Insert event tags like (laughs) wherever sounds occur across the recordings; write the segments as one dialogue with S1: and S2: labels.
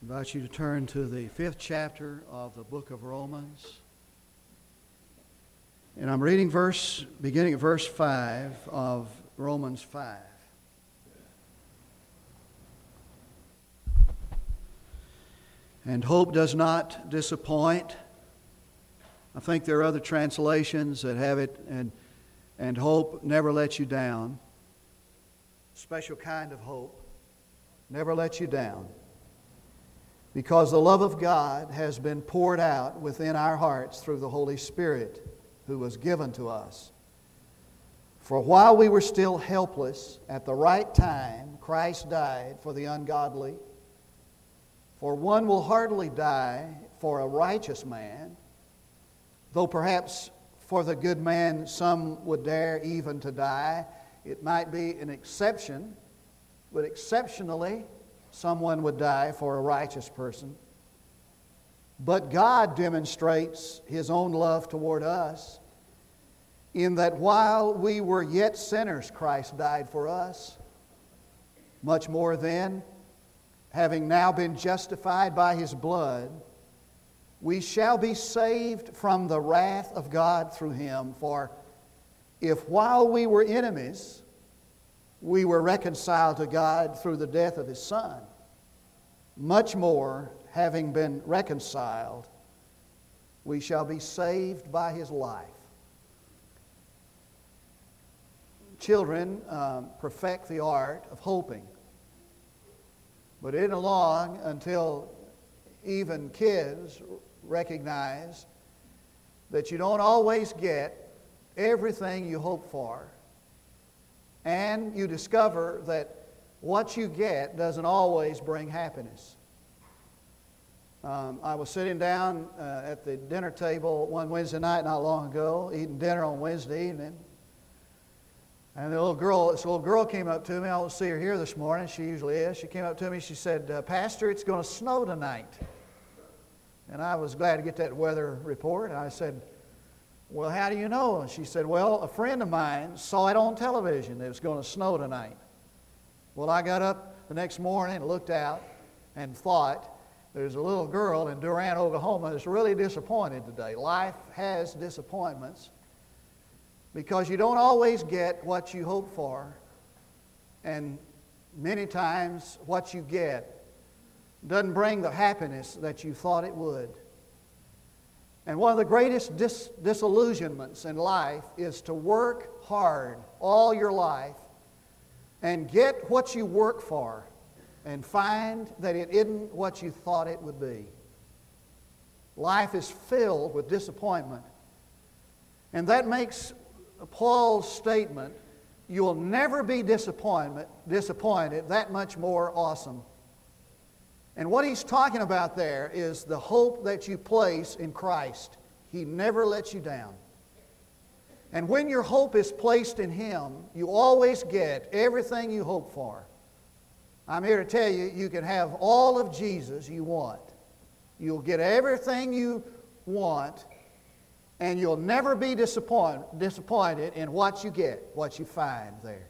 S1: I invite you to turn to the fifth chapter of the book of Romans. And I'm reading verse, beginning at verse 5 of Romans 5. And hope does not disappoint. I think there are other translations that have it, and, and hope never lets you down. Special kind of hope never lets you down because the love of God has been poured out within our hearts through the Holy Spirit who was given to us. For while we were still helpless, at the right time, Christ died for the ungodly. For one will hardly die for a righteous man, though perhaps for the good man some would dare even to die. It might be an exception, but exceptionally, someone would die for a righteous person. But God demonstrates His own love toward us in that while we were yet sinners, Christ died for us. Much more then, having now been justified by His blood, we shall be saved from the wrath of God through Him. For if while we were enemies, we were reconciled to God through the death of His Son, much more, having been reconciled, we shall be saved by His life. Children um, perfect the art of hoping. But it long until even kids recognize that you don't always get everything you hope for. And you discover that what you get doesn't always bring happiness. Um, I was sitting down uh, at the dinner table one Wednesday night not long ago, eating dinner on Wednesday evening. And the little girl, this little girl came up to me. I don't see her here this morning. She usually is. She came up to me. She said, uh, Pastor, it's going to snow tonight. And I was glad to get that weather report. And I said, Well, how do you know? And she said, Well, a friend of mine saw it on television that it was going to snow tonight. Well, I got up the next morning and looked out and thought, there's a little girl in Durant, Oklahoma that's really disappointed today. Life has disappointments because you don't always get what you hope for, and many times what you get doesn't bring the happiness that you thought it would. And one of the greatest dis- disillusionments in life is to work hard all your life and get what you work for and find that it isn't what you thought it would be. Life is filled with disappointment. And that makes Paul's statement, you'll never be disappointment, disappointed, that much more awesome. And what he's talking about there is the hope that you place in Christ. He never lets you down. And when your hope is placed in Him, you always get everything you hope for. I'm here to tell you, you can have all of Jesus you want. You'll get everything you want, and you'll never be disappoint, disappointed in what you get, what you find there.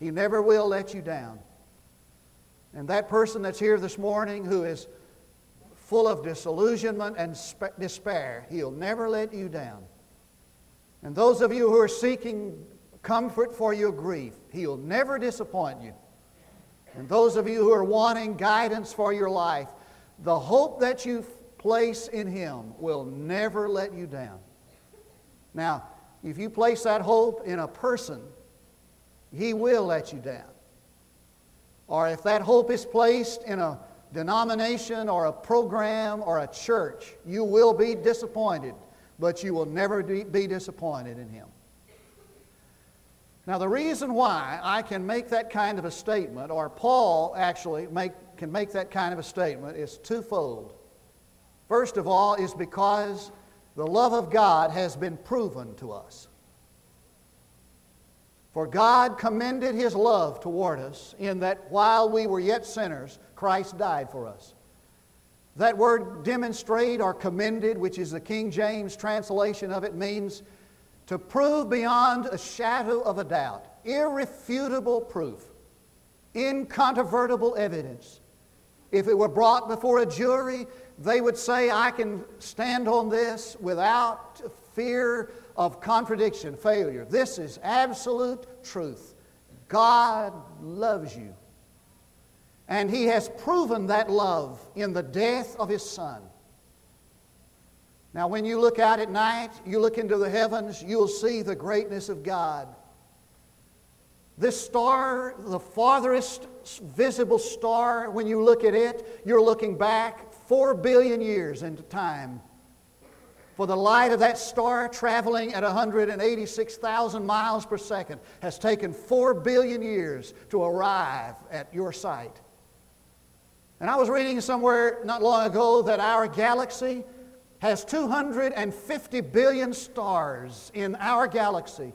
S1: He never will let you down. And that person that's here this morning who is full of disillusionment and despair, he'll never let you down. And those of you who are seeking comfort for your grief, He'll never disappoint you. And those of you who are wanting guidance for your life, the hope that you place in Him will never let you down. Now, if you place that hope in a person, He will let you down. Or if that hope is placed in a denomination or a program or a church, you will be disappointed but you will never be disappointed in him. Now, the reason why I can make that kind of a statement, or Paul actually make, can make that kind of a statement, is twofold. First of all, is because the love of God has been proven to us. For God commended his love toward us in that while we were yet sinners, Christ died for us. That word demonstrate or commended, which is the King James translation of it, means to prove beyond a shadow of a doubt, irrefutable proof, incontrovertible evidence, If it were brought before a jury, they would say, I can stand on this without fear of contradiction, failure. This is absolute truth. God loves you. And He has proven that love in the death of His Son. Now, when you look out at night, you look into the heavens, you'll see the greatness of God. This star, the farthest visible star, when you look at it, you're looking back four billion years into time. For the light of that star traveling at 186,000 miles per second has taken four billion years to arrive at your sight. And I was reading somewhere not long ago that our galaxy has 250 billion stars in our galaxy.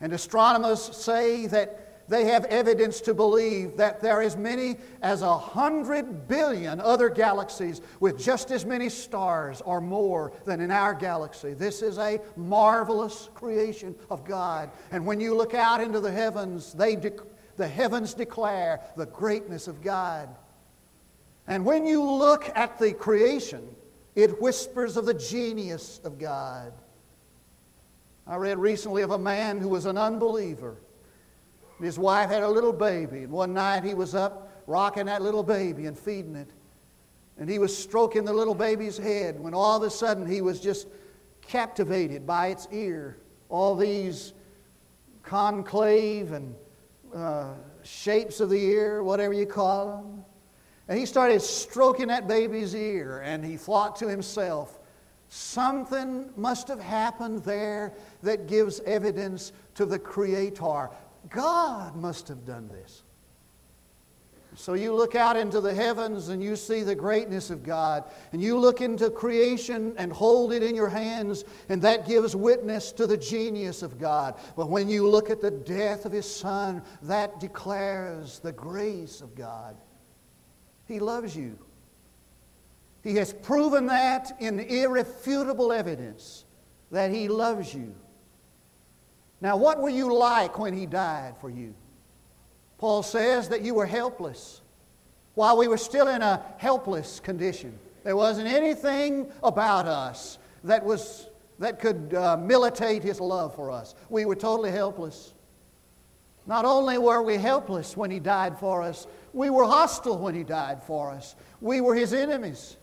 S1: And astronomers say that they have evidence to believe that there are as many as a hundred billion other galaxies with just as many stars or more than in our galaxy. This is a marvelous creation of God. And when you look out into the heavens, they de- the heavens declare the greatness of God. And when you look at the creation, it whispers of the genius of God. I read recently of a man who was an unbeliever. His wife had a little baby, and one night he was up rocking that little baby and feeding it. And he was stroking the little baby's head when all of a sudden he was just captivated by its ear. All these conclave and uh, shapes of the ear, whatever you call them. And he started stroking that baby's ear, and he thought to himself, something must have happened there that gives evidence to the Creator. God must have done this. So you look out into the heavens and you see the greatness of God, and you look into creation and hold it in your hands, and that gives witness to the genius of God. But when you look at the death of His Son, that declares the grace of God. He loves you. He has proven that in irrefutable evidence that He loves you. Now, what were you like when He died for you? Paul says that you were helpless. While we were still in a helpless condition, there wasn't anything about us that, was, that could uh, militate His love for us. We were totally helpless. Not only were we helpless when He died for us, we were hostile when He died for us. We were His enemies.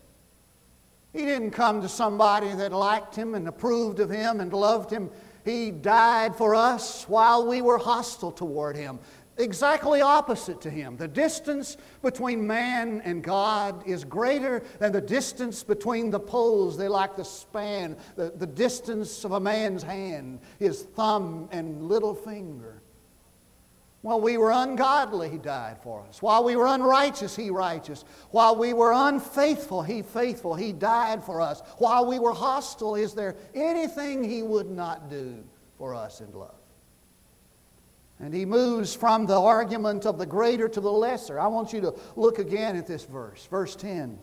S1: He didn't come to somebody that liked Him and approved of Him and loved Him. He died for us while we were hostile toward Him. Exactly opposite to Him. The distance between man and God is greater than the distance between the poles. They like the span, the, the distance of a man's hand, his thumb and little finger. While we were ungodly, He died for us. While we were unrighteous, He righteous. While we were unfaithful, He faithful. He died for us. While we were hostile, is there anything He would not do for us in love? And He moves from the argument of the greater to the lesser. I want you to look again at this verse, verse 10.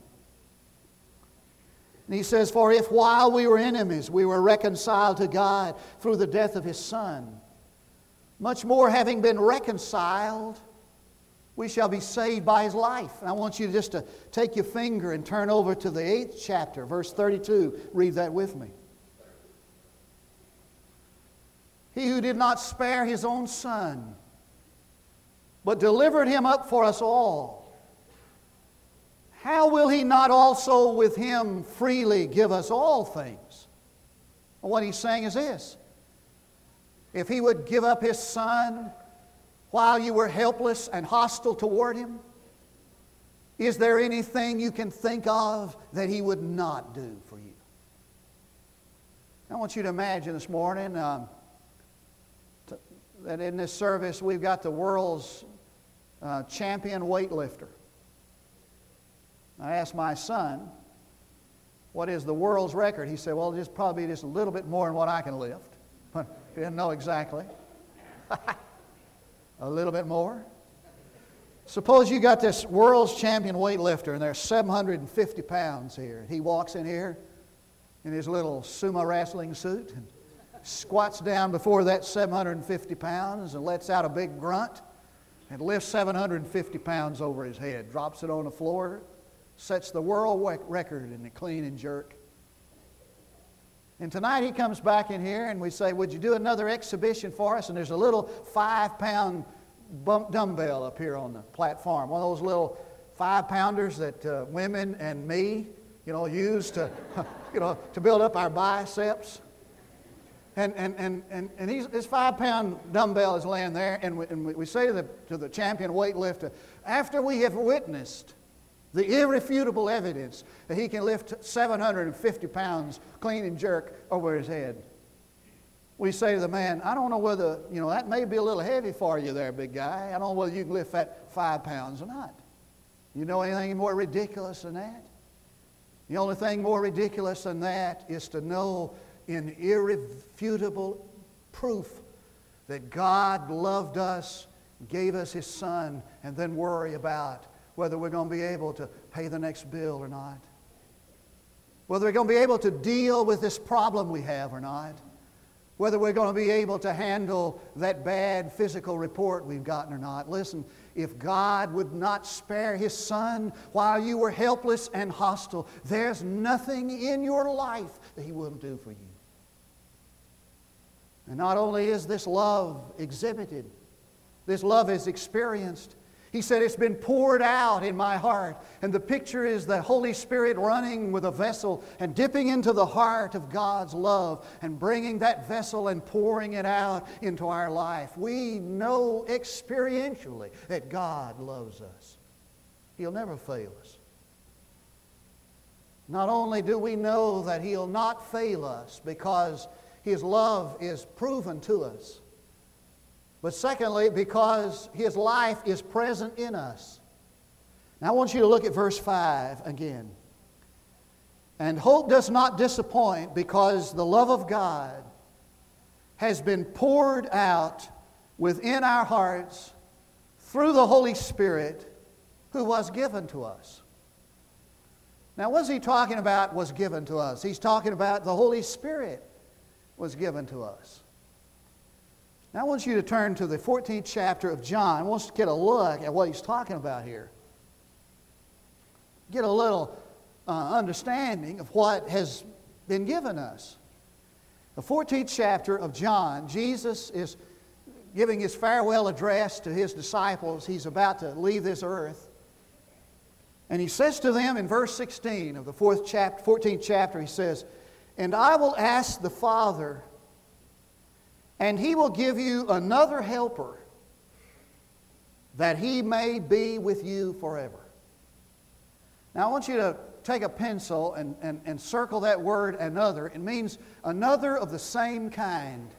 S1: And he says, For if while we were enemies, we were reconciled to God through the death of His Son, much more, having been reconciled, we shall be saved by his life. And I want you just to take your finger and turn over to the eighth chapter, verse 32. Read that with me. He who did not spare his own son, but delivered him up for us all, how will he not also with him freely give us all things? What he's saying is this if he would give up his son while you were helpless and hostile toward him? Is there anything you can think of that he would not do for you? I want you to imagine this morning um, that in this service we've got the world's uh, champion weightlifter. I asked my son, What is the world's record? He said, Well, it's probably just a little bit more than what I can lift. He didn't know exactly. (laughs) a little bit more. Suppose you got this world's champion weightlifter and there's 750 pounds here. He walks in here in his little sumo wrestling suit and squats down before that 750 pounds and lets out a big grunt and lifts 750 pounds over his head, drops it on the floor, sets the world record in the clean and jerk. And tonight he comes back in here and we say, Would you do another exhibition for us? And there's a little five pound dumbbell up here on the platform, one of those little five pounders that uh, women and me, you know, use to, (laughs) you know, to build up our biceps. And, and, and, and, and he's, this five pound dumbbell is laying there, and we, and we say to the, to the champion weightlifter, after we have witnessed the irrefutable evidence that he can lift 750 pounds clean and jerk over his head, we say to the man, I don't know whether, you know, that may be a little heavy for you there, big guy. I don't know whether you can lift that five pounds or not. You know anything more ridiculous than that? The only thing more ridiculous than that is to know in irrefutable proof that God loved us, gave us His Son, and then worry about whether we're going to be able to pay the next bill or not. Whether we're going to be able to deal with this problem we have or not. Whether we're going to be able to handle that bad physical report we've gotten or not. Listen, if God would not spare His Son while you were helpless and hostile, there's nothing in your life that He wouldn't do for you. And not only is this love exhibited, this love is experienced. He said, It's been poured out in my heart. And the picture is the Holy Spirit running with a vessel and dipping into the heart of God's love and bringing that vessel and pouring it out into our life. We know experientially that God loves us, He'll never fail us. Not only do we know that He'll not fail us because his love is proven to us. But secondly, because His life is present in us. Now I want you to look at verse 5 again. And hope does not disappoint because the love of God has been poured out within our hearts through the Holy Spirit who was given to us. Now, what's he talking about was given to us? He's talking about the Holy Spirit was given to us. Now, I want you to turn to the 14th chapter of John. I want us to get a look at what he's talking about here. Get a little uh, understanding of what has been given us. The 14th chapter of John, Jesus is giving his farewell address to his disciples. He's about to leave this earth. And he says to them in verse 16 of the fourth chapter, 14th chapter, he says, and I will ask the Father, and he will give you another helper that he may be with you forever. Now, I want you to take a pencil and, and, and circle that word another. It means another of the same kind.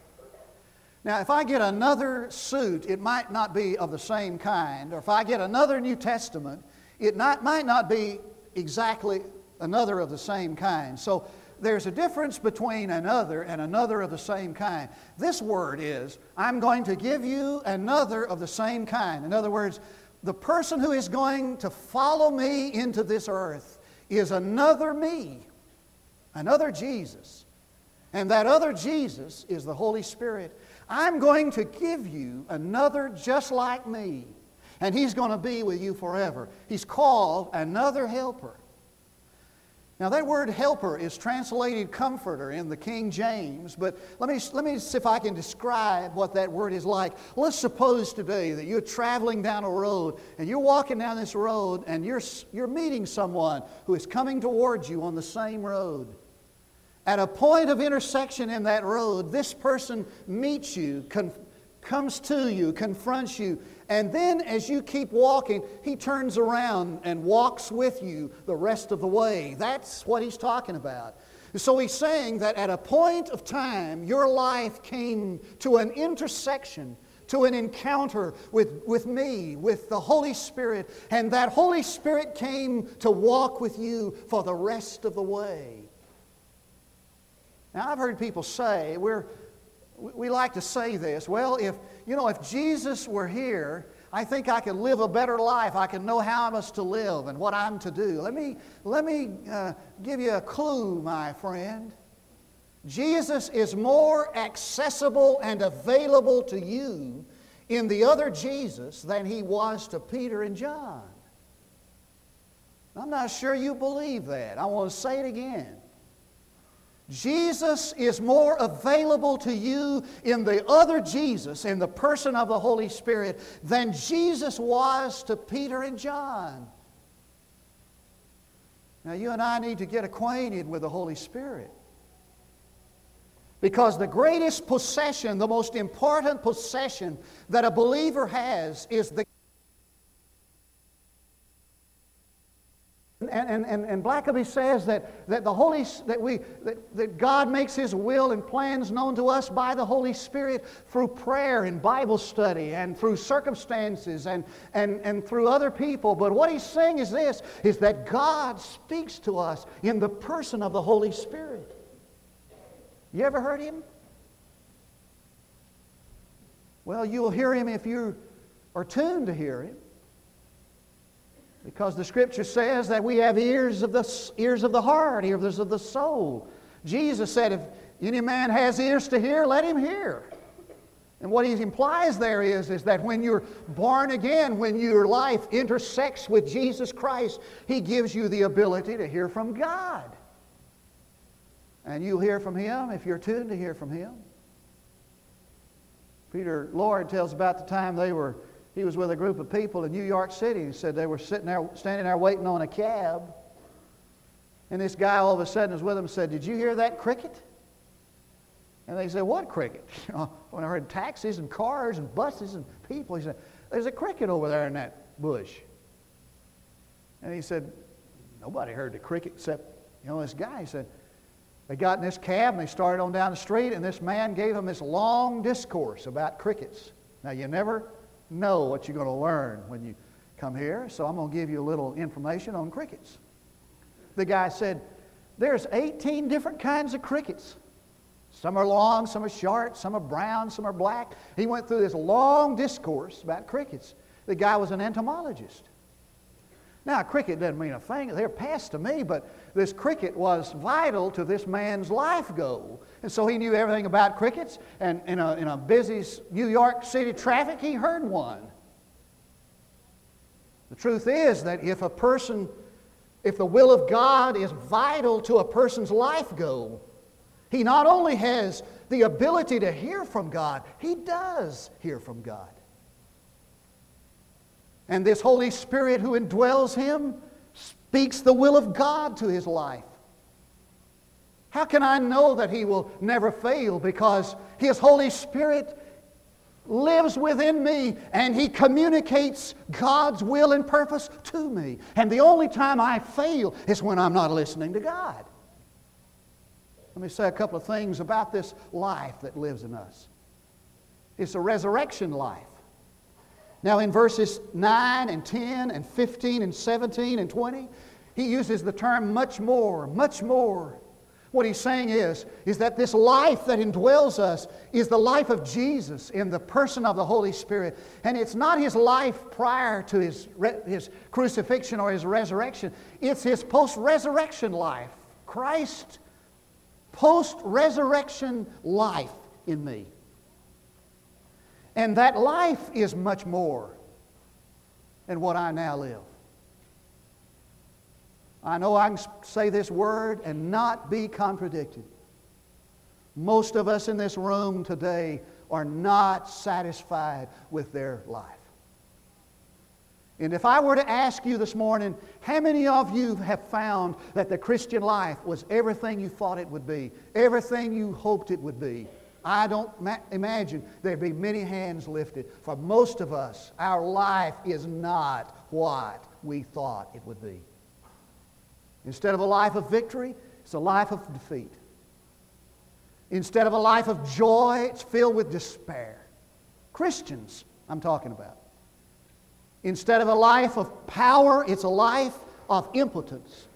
S1: Now, if I get another suit, it might not be of the same kind. Or if I get another New Testament, it not, might not be exactly another of the same kind. So, there's a difference between another and another of the same kind. This word is, I'm going to give you another of the same kind. In other words, the person who is going to follow me into this earth is another me, another Jesus. And that other Jesus is the Holy Spirit. I'm going to give you another just like me, and He's going to be with you forever. He's called another helper. Now, that word helper is translated comforter in the King James, but let me, let me see if I can describe what that word is like. Let's suppose today that you're traveling down a road and you're walking down this road and you're, you're meeting someone who is coming towards you on the same road. At a point of intersection in that road, this person meets you, comes to you, confronts you, and then as you keep walking, he turns around and walks with you the rest of the way. That's what he's talking about. So he's saying that at a point of time, your life came to an intersection, to an encounter with, with me, with the Holy Spirit, and that Holy Spirit came to walk with you for the rest of the way. Now, I've heard people say, we're, we like to say this, well, if, you know, if Jesus were here, I think I could live a better life. I can know how I'm to live and what I'm to do. Let me, let me uh, give you a clue, my friend. Jesus is more accessible and available to you in the other Jesus than he was to Peter and John. I'm not sure you believe that. I want to say it again. Jesus is more available to you in the other Jesus, in the person of the Holy Spirit, than Jesus was to Peter and John. Now, you and I need to get acquainted with the Holy Spirit. Because the greatest possession, the most important possession that a believer has is the And, and, and Blackaby says that, that the Holy that we that, that God makes His will and plans known to us by the Holy Spirit through prayer and Bible study and through circumstances and, and, and through other people. But what he's saying is this is that God speaks to us in the person of the Holy Spirit. You ever heard him? Well, you'll hear him if you are tuned to hear him. Because the scripture says that we have ears of the, ears of the heart, ears of the soul. Jesus said, if any man has ears to hear, let him hear. And what he implies there is, is that when you're born again, when your life intersects with Jesus Christ, he gives you the ability to hear from God. And you'll hear from him if you're tuned to hear from him. Peter Lord tells about the time they were he was with a group of people in New York City. He said they were sitting there, standing there waiting on a cab. And this guy all of a sudden was with them and said, Did you hear that cricket? And they said, What cricket? (laughs) You know, when I heard taxis and cars and buses and people, he said, There's a cricket over there in that bush. And he said, Nobody heard the cricket except, you know, this guy. He said, They got in this cab and they started on down the street, and this man gave them this long discourse about crickets. Now, you never know what you're going to learn when you come here, so I'm going to give you a little information on crickets. The guy said, There's 18 different kinds of crickets. Some are long, some are short, some are brown, some are black. He went through this long discourse about crickets. The guy was an entomologist. Now, a cricket doesn't mean a thing. They're pests to me, but this cricket was vital to this man's life goal. And so he knew everything about crickets, and in a, in a busy New York City traffic, he heard one. The truth is that if a person, if the will of God is vital to a person's life goal, he not only has the ability to hear from God, he does hear from God. And this Holy Spirit who indwells him speaks the will of God to his life. How can I know that He will never fail? Because His Holy Spirit lives within me and He communicates God's will and purpose to me. And the only time I fail is when I'm not listening to God. Let me say a couple of things about this life that lives in us. It's a resurrection life. Now, in verses 9 and 10 and 15 and 17 and 20, he uses the term much more, much more. What he's saying is, is that this life that indwells us is the life of Jesus in the person of the Holy Spirit. And it's not his life prior to his, his crucifixion or his resurrection, it's his post resurrection life. Christ post resurrection life in me. And that life is much more than what I now live. I know I can say this word and not be contradicted. Most of us in this room today are not satisfied with their life. And if I were to ask you this morning, how many of you have found that the Christian life was everything you thought it would be, everything you hoped it would be? I don't ma- imagine there'd be many hands lifted. For most of us, our life is not what we thought it would be. Instead of a life of victory, it's a life of defeat. Instead of a life of joy, it's filled with despair. Christians, I'm talking about. Instead of a life of power, it's a life of impotence.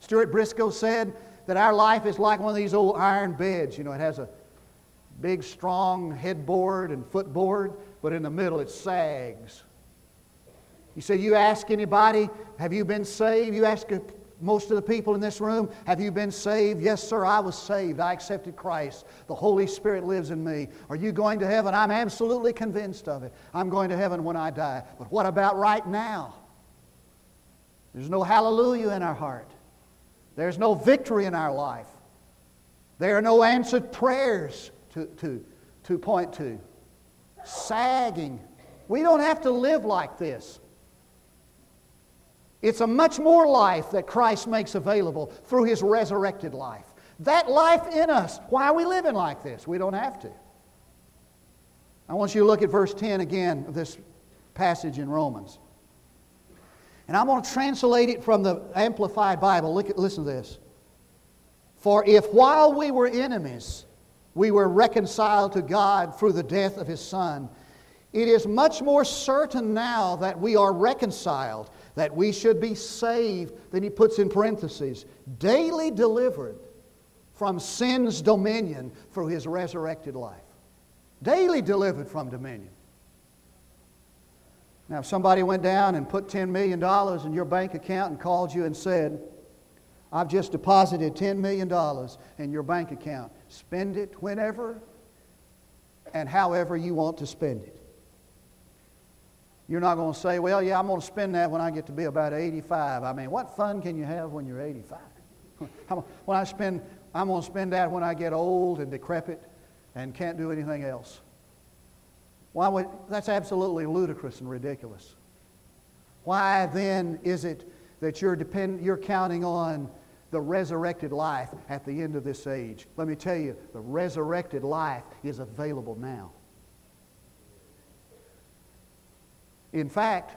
S1: Stuart Briscoe said that our life is like one of these old iron beds. You know, it has a big, strong headboard and footboard, but in the middle it sags. He said, You ask anybody, have you been saved? You ask a most of the people in this room, have you been saved? Yes, sir, I was saved. I accepted Christ. The Holy Spirit lives in me. Are you going to heaven? I'm absolutely convinced of it. I'm going to heaven when I die. But what about right now? There's no hallelujah in our heart. There's no victory in our life. There are no answered prayers to, to, to point to. Sagging. We don't have to live like this. It's a much more life that Christ makes available through his resurrected life. That life in us. Why are we living like this? We don't have to. I want you to look at verse 10 again of this passage in Romans. And I'm going to translate it from the Amplified Bible. Look at, listen to this. For if while we were enemies, we were reconciled to God through the death of his Son, it is much more certain now that we are reconciled, that we should be saved, than he puts in parentheses, daily delivered from sin's dominion through his resurrected life. Daily delivered from dominion. Now, if somebody went down and put $10 million in your bank account and called you and said, I've just deposited $10 million in your bank account, spend it whenever and however you want to spend it. You're not going to say, well, yeah, I'm going to spend that when I get to be about 85. I mean, what fun can you have when you're 85? (laughs) when I spend, I'm going to spend that when I get old and decrepit and can't do anything else. Why would, that's absolutely ludicrous and ridiculous. Why then is it that you're, depend, you're counting on the resurrected life at the end of this age? Let me tell you, the resurrected life is available now. In fact,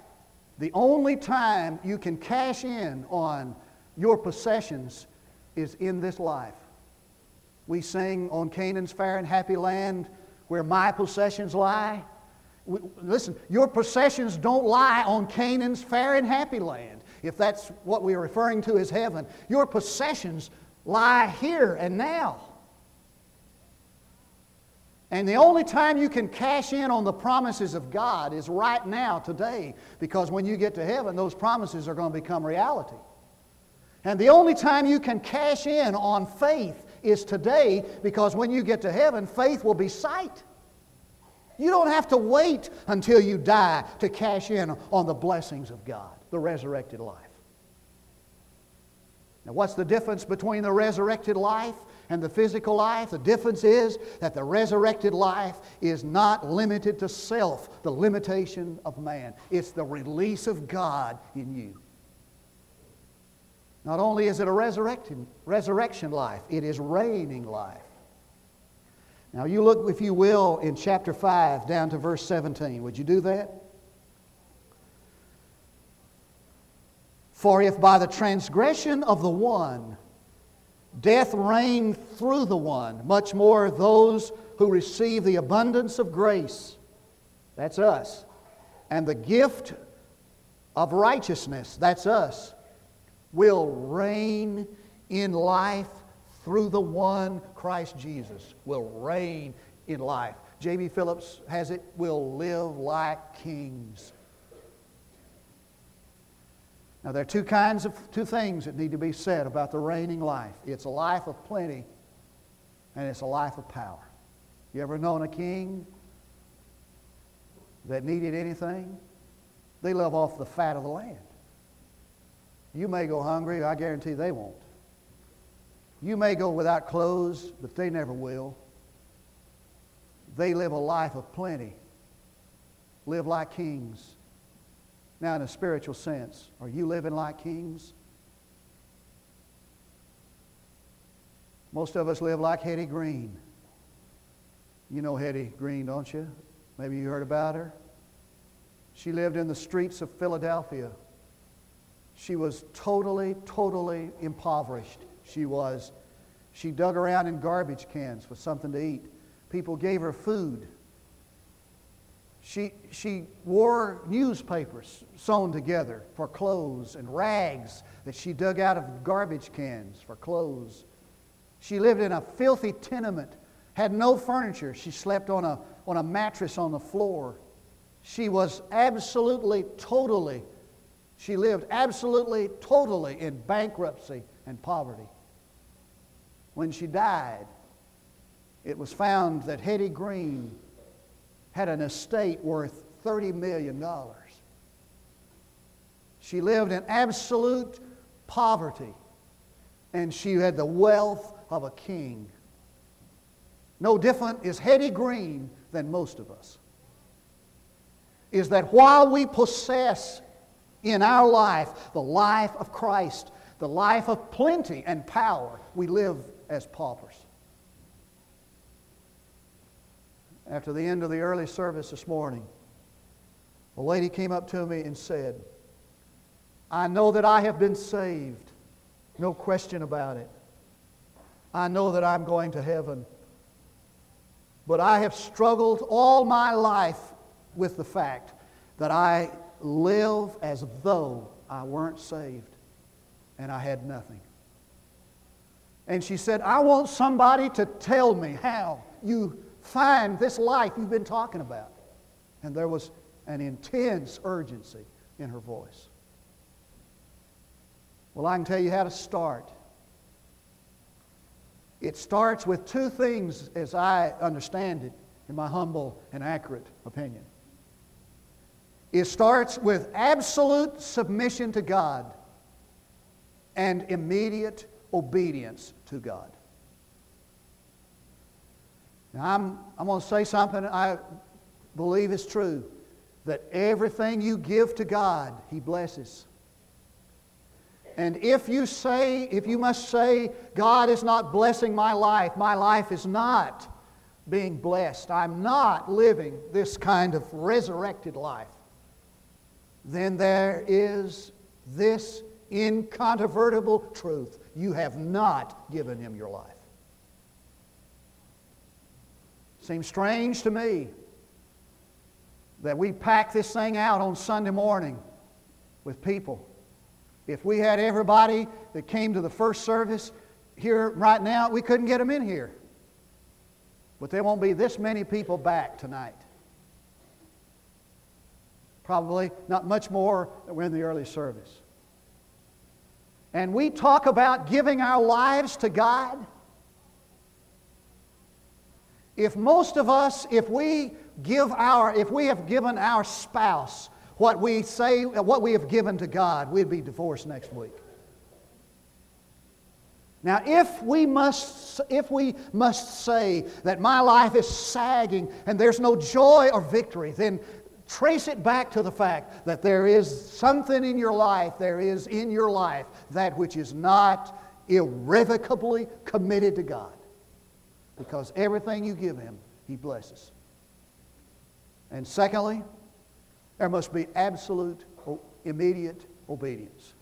S1: the only time you can cash in on your possessions is in this life. We sing on Canaan's fair and happy land where my possessions lie. Listen, your possessions don't lie on Canaan's fair and happy land, if that's what we're referring to as heaven. Your possessions lie here and now. And the only time you can cash in on the promises of God is right now, today, because when you get to heaven, those promises are going to become reality. And the only time you can cash in on faith is today because when you get to heaven, faith will be sight. You don't have to wait until you die to cash in on the blessings of God, the resurrected life. Now, what's the difference between the resurrected life and the physical life? The difference is that the resurrected life is not limited to self, the limitation of man. It's the release of God in you. Not only is it a resurrection, resurrection life, it is reigning life. Now, you look, if you will, in chapter 5 down to verse 17. Would you do that? For if by the transgression of the one death reigned through the one, much more those who receive the abundance of grace, that's us, and the gift of righteousness, that's us, will reign in life through the one Christ Jesus will reign in life. J.B. Phillips has it, will live like kings. Now, there are two kinds of two things that need to be said about the reigning life it's a life of plenty, and it's a life of power. You ever known a king that needed anything? They live off the fat of the land. You may go hungry, I guarantee they won't. You may go without clothes, but they never will. They live a life of plenty, live like kings. Now, in a spiritual sense, are you living like kings? Most of us live like Hetty Green. You know Hetty Green, don't you? Maybe you heard about her. She lived in the streets of Philadelphia. She was totally, totally impoverished she was. She dug around in garbage cans for something to eat. People gave her food. She, she wore newspapers sewn together for clothes and rags that she dug out of garbage cans for clothes. She lived in a filthy tenement, had no furniture. She slept on a, on a mattress on the floor. She was absolutely, totally She lived absolutely, totally in bankruptcy and poverty. When she died, it was found that Hetty Green had an estate worth $30 million. She lived in absolute poverty, and she had the wealth of a king. No different is Hetty Green than most of us. Is that while we possess in our life the life of Christ, the life of plenty and power, we live as paupers. After the end of the early service this morning, a lady came up to me and said, I know that I have been saved, no question about it. I know that I'm going to heaven. But I have struggled all my life with the fact that I live as though I weren't saved and I had nothing. And she said, I want somebody to tell me how you find this life you've been talking about. And there was an intense urgency in her voice. Well, I can tell you how to start. It starts with two things, as I understand it, in my humble and accurate opinion. It starts with absolute submission to God and immediate obedience to God. Now, I'm, I'm going to say something I believe is true that everything you give to God, He blesses. And if you say, if you must say, God is not blessing my life, my life is not being blessed, I'm not living this kind of resurrected life, then there is this incontrovertible truth. You have not given him your life. Seems strange to me that we pack this thing out on Sunday morning with people. If we had everybody that came to the first service here right now, we couldn't get them in here. But there won't be this many people back tonight. Probably not much more than we're in the early service. And we talk about giving our lives to God. If most of us, if we give our, if we have given our spouse what we say, what we have given to God, we'd be divorced next week. Now, if we must, if we must say that my life is sagging and there's no joy or victory, then trace it back to the fact that there is something in your life, there is in your life that which is not irrevocably committed to God. Because everything you give Him, He blesses. And secondly, there must be absolute, immediate obedience.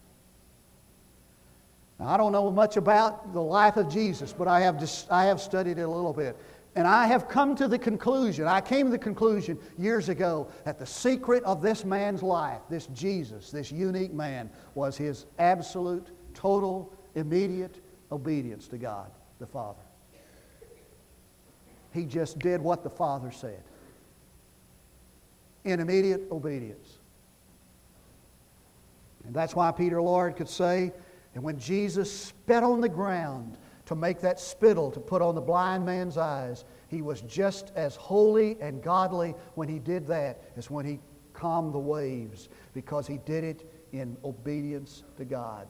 S1: Now, I don't know much about the life of Jesus, but I have, just, I have studied it a little bit. And I have come to the conclusion, I came to the conclusion years ago that the secret of this man's life, this Jesus, this unique man, was his absolute, total, immediate obedience to God the Father. He just did what the Father said in immediate obedience. And that's why Peter Lord could say, and when Jesus spit on the ground to make that spittle to put on the blind man's eyes, he was just as holy and godly when he did that as when he calmed the waves because he did it in obedience to God.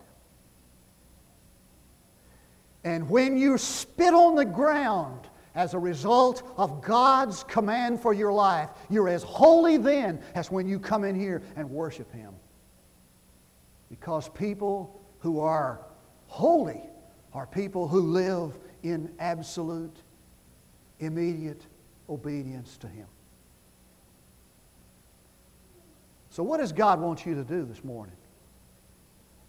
S1: And when you spit on the ground as a result of God's command for your life, you're as holy then as when you come in here and worship Him. Because people who are holy are people who live in absolute, immediate obedience to Him. So, what does God want you to do this morning?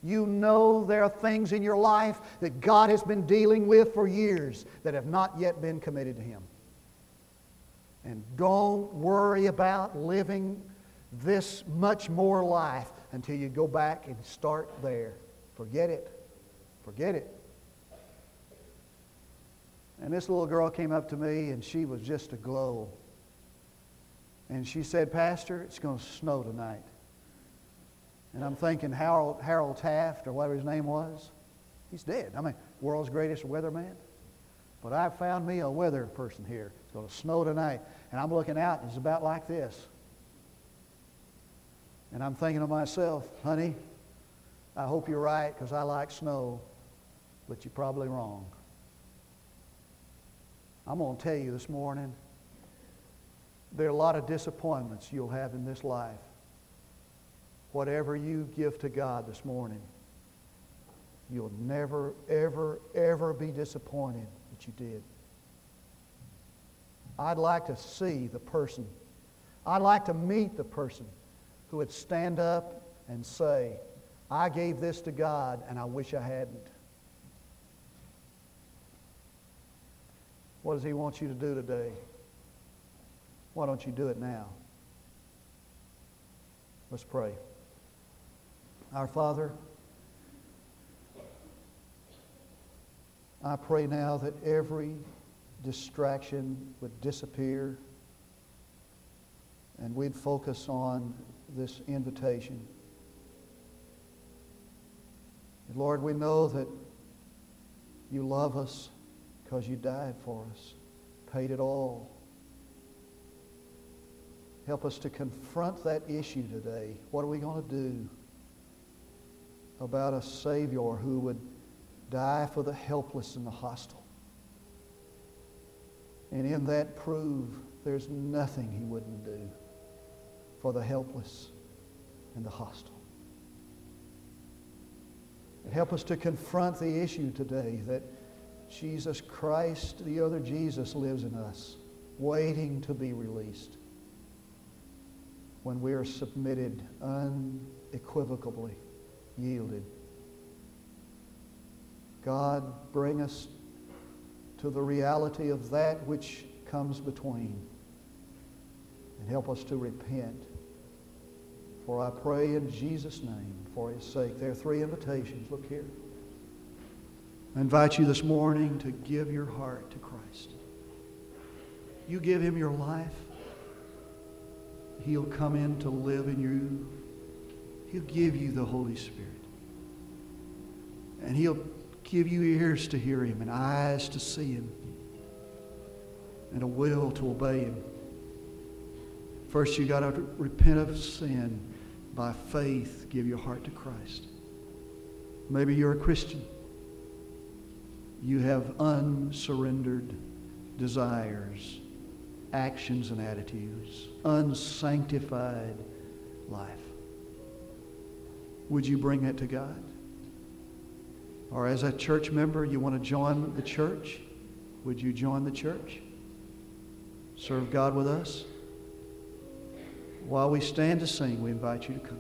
S1: You know there are things in your life that God has been dealing with for years that have not yet been committed to Him. And don't worry about living this much more life until you go back and start there. Forget it. Forget it. And this little girl came up to me and she was just aglow. And she said, Pastor, it's going to snow tonight. And I'm thinking Harold, Harold Taft, or whatever his name was, he's dead. I mean, world's greatest weatherman. But I found me a weather person here. It's going to snow tonight. And I'm looking out, and it's about like this. And I'm thinking to myself, honey, I hope you're right because I like snow, but you're probably wrong. I'm going to tell you this morning there are a lot of disappointments you'll have in this life. Whatever you give to God this morning, you'll never, ever, ever be disappointed that you did. I'd like to see the person. I'd like to meet the person who would stand up and say, I gave this to God and I wish I hadn't. What does He want you to do today? Why don't you do it now? Let's pray. Our Father, I pray now that every distraction would disappear and we'd focus on this invitation. Lord, we know that you love us because you died for us, paid it all. Help us to confront that issue today. What are we going to do about a Savior who would die for the helpless and the hostile? And in that prove there's nothing he wouldn't do for the helpless and the hostile. And help us to confront the issue today that Jesus Christ, the other Jesus, lives in us, waiting to be released when we are submitted unequivocally, yielded. God, bring us to the reality of that which comes between and help us to repent. For I pray in Jesus' name, for his sake. There are three invitations. Look here. I invite you this morning to give your heart to Christ. You give him your life, he'll come in to live in you. He'll give you the Holy Spirit. And he'll give you ears to hear him and eyes to see him and a will to obey him. First, you got to repent of sin by faith, give your heart to Christ. Maybe you're a Christian. You have unsurrendered desires, actions, and attitudes, unsanctified life. Would you bring it to God? Or as a church member, you want to join the church? Would you join the church? Serve God with us? While we stand to sing, we invite you to come.